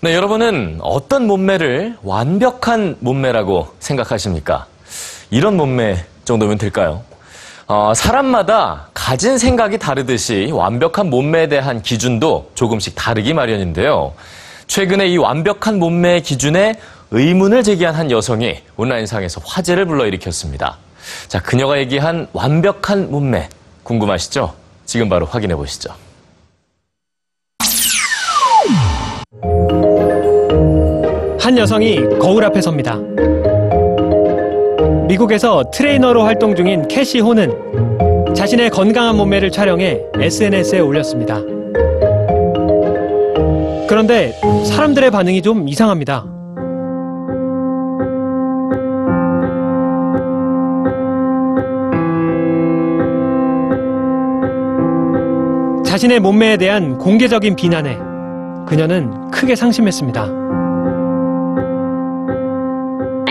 네, 여러분은 어떤 몸매를 완벽한 몸매라고 생각하십니까? 이런 몸매 정도면 될까요? 어, 사람마다 가진 생각이 다르듯이 완벽한 몸매에 대한 기준도 조금씩 다르기 마련인데요. 최근에 이 완벽한 몸매 기준에 의문을 제기한 한 여성이 온라인상에서 화제를 불러일으켰습니다. 자, 그녀가 얘기한 완벽한 몸매 궁금하시죠? 지금 바로 확인해 보시죠. 한 여성이 거울 앞에 섭니다. 미국에서 트레이너로 활동 중인 캐시 호는 자신의 건강한 몸매를 촬영해 SNS에 올렸습니다. 그런데 사람들의 반응이 좀 이상합니다. 자신의 몸매에 대한 공개적인 비난에 그녀는 크게 상심했습니다.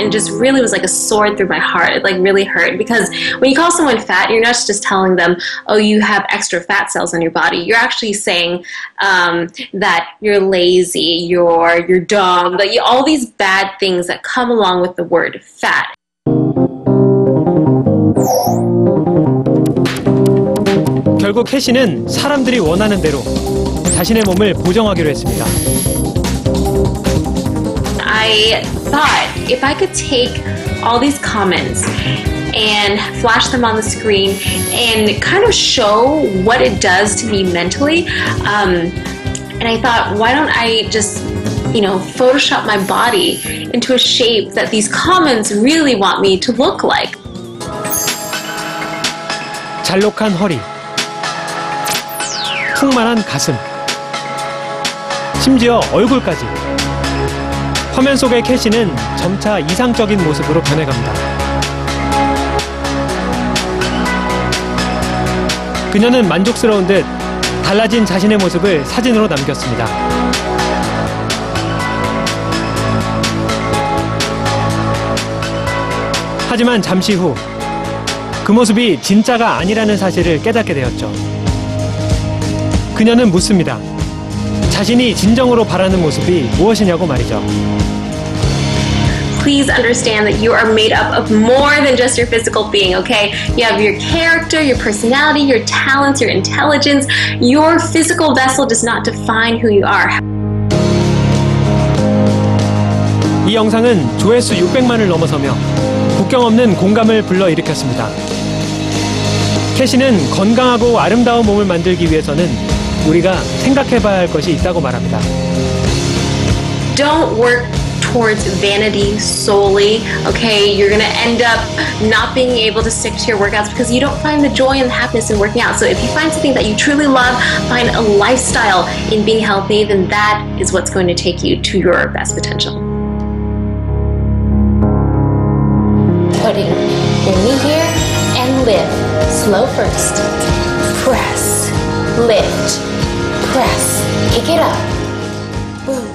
and just really was like a sword through my heart. It like really hurt because when you call someone fat, you're not just telling them, "Oh, you have extra fat cells in your body." You're actually saying um, that you're lazy, you're you're dumb, like all these bad things that come along with the word fat. 결국 캐시는 사람들이 원하는 대로 자신의 몸을 보정하기로 했습니다. I thought if I could take all these comments and flash them on the screen and kind of show what it does to me mentally, um, and I thought, why don't I just, you know, Photoshop my body into a shape that these comments really want me to look like? 잘록한 허리, 풍만한 가슴, 심지어 얼굴까지. 화면 속의 캐시는 점차 이상적인 모습으로 변해갑니다. 그녀는 만족스러운 듯 달라진 자신의 모습을 사진으로 남겼습니다. 하지만 잠시 후 그 모습이 진짜가 아니라는 사실을 깨닫게 되었죠. 그녀는 묻습니다. 자신이 진정으로 바라는 모습이 무엇이냐고 말이죠. please understand that you are made up of more than just your physical being, okay? You have your character, your personality, your talents, your intelligence. Your physical vessel does not define who you are. 이 영상은 조회수 600만을 넘어서며 국경 없는 공감을 불러일으켰습니다. 캐시는 건강하고 아름다운 몸을 만들기 위해서는 우리가 생각해봐야 할 것이 있다고 말합니다. Don't work towards vanity solely, okay? You're gonna end up not being able to stick to your workouts because you don't find the joy and happiness in working out. So if you find something that you truly love, find a lifestyle in being healthy, then that is what's going to take you to your best potential. putting your knee here and lift. Slow first. Press, lift, press. Kick it up. Boom.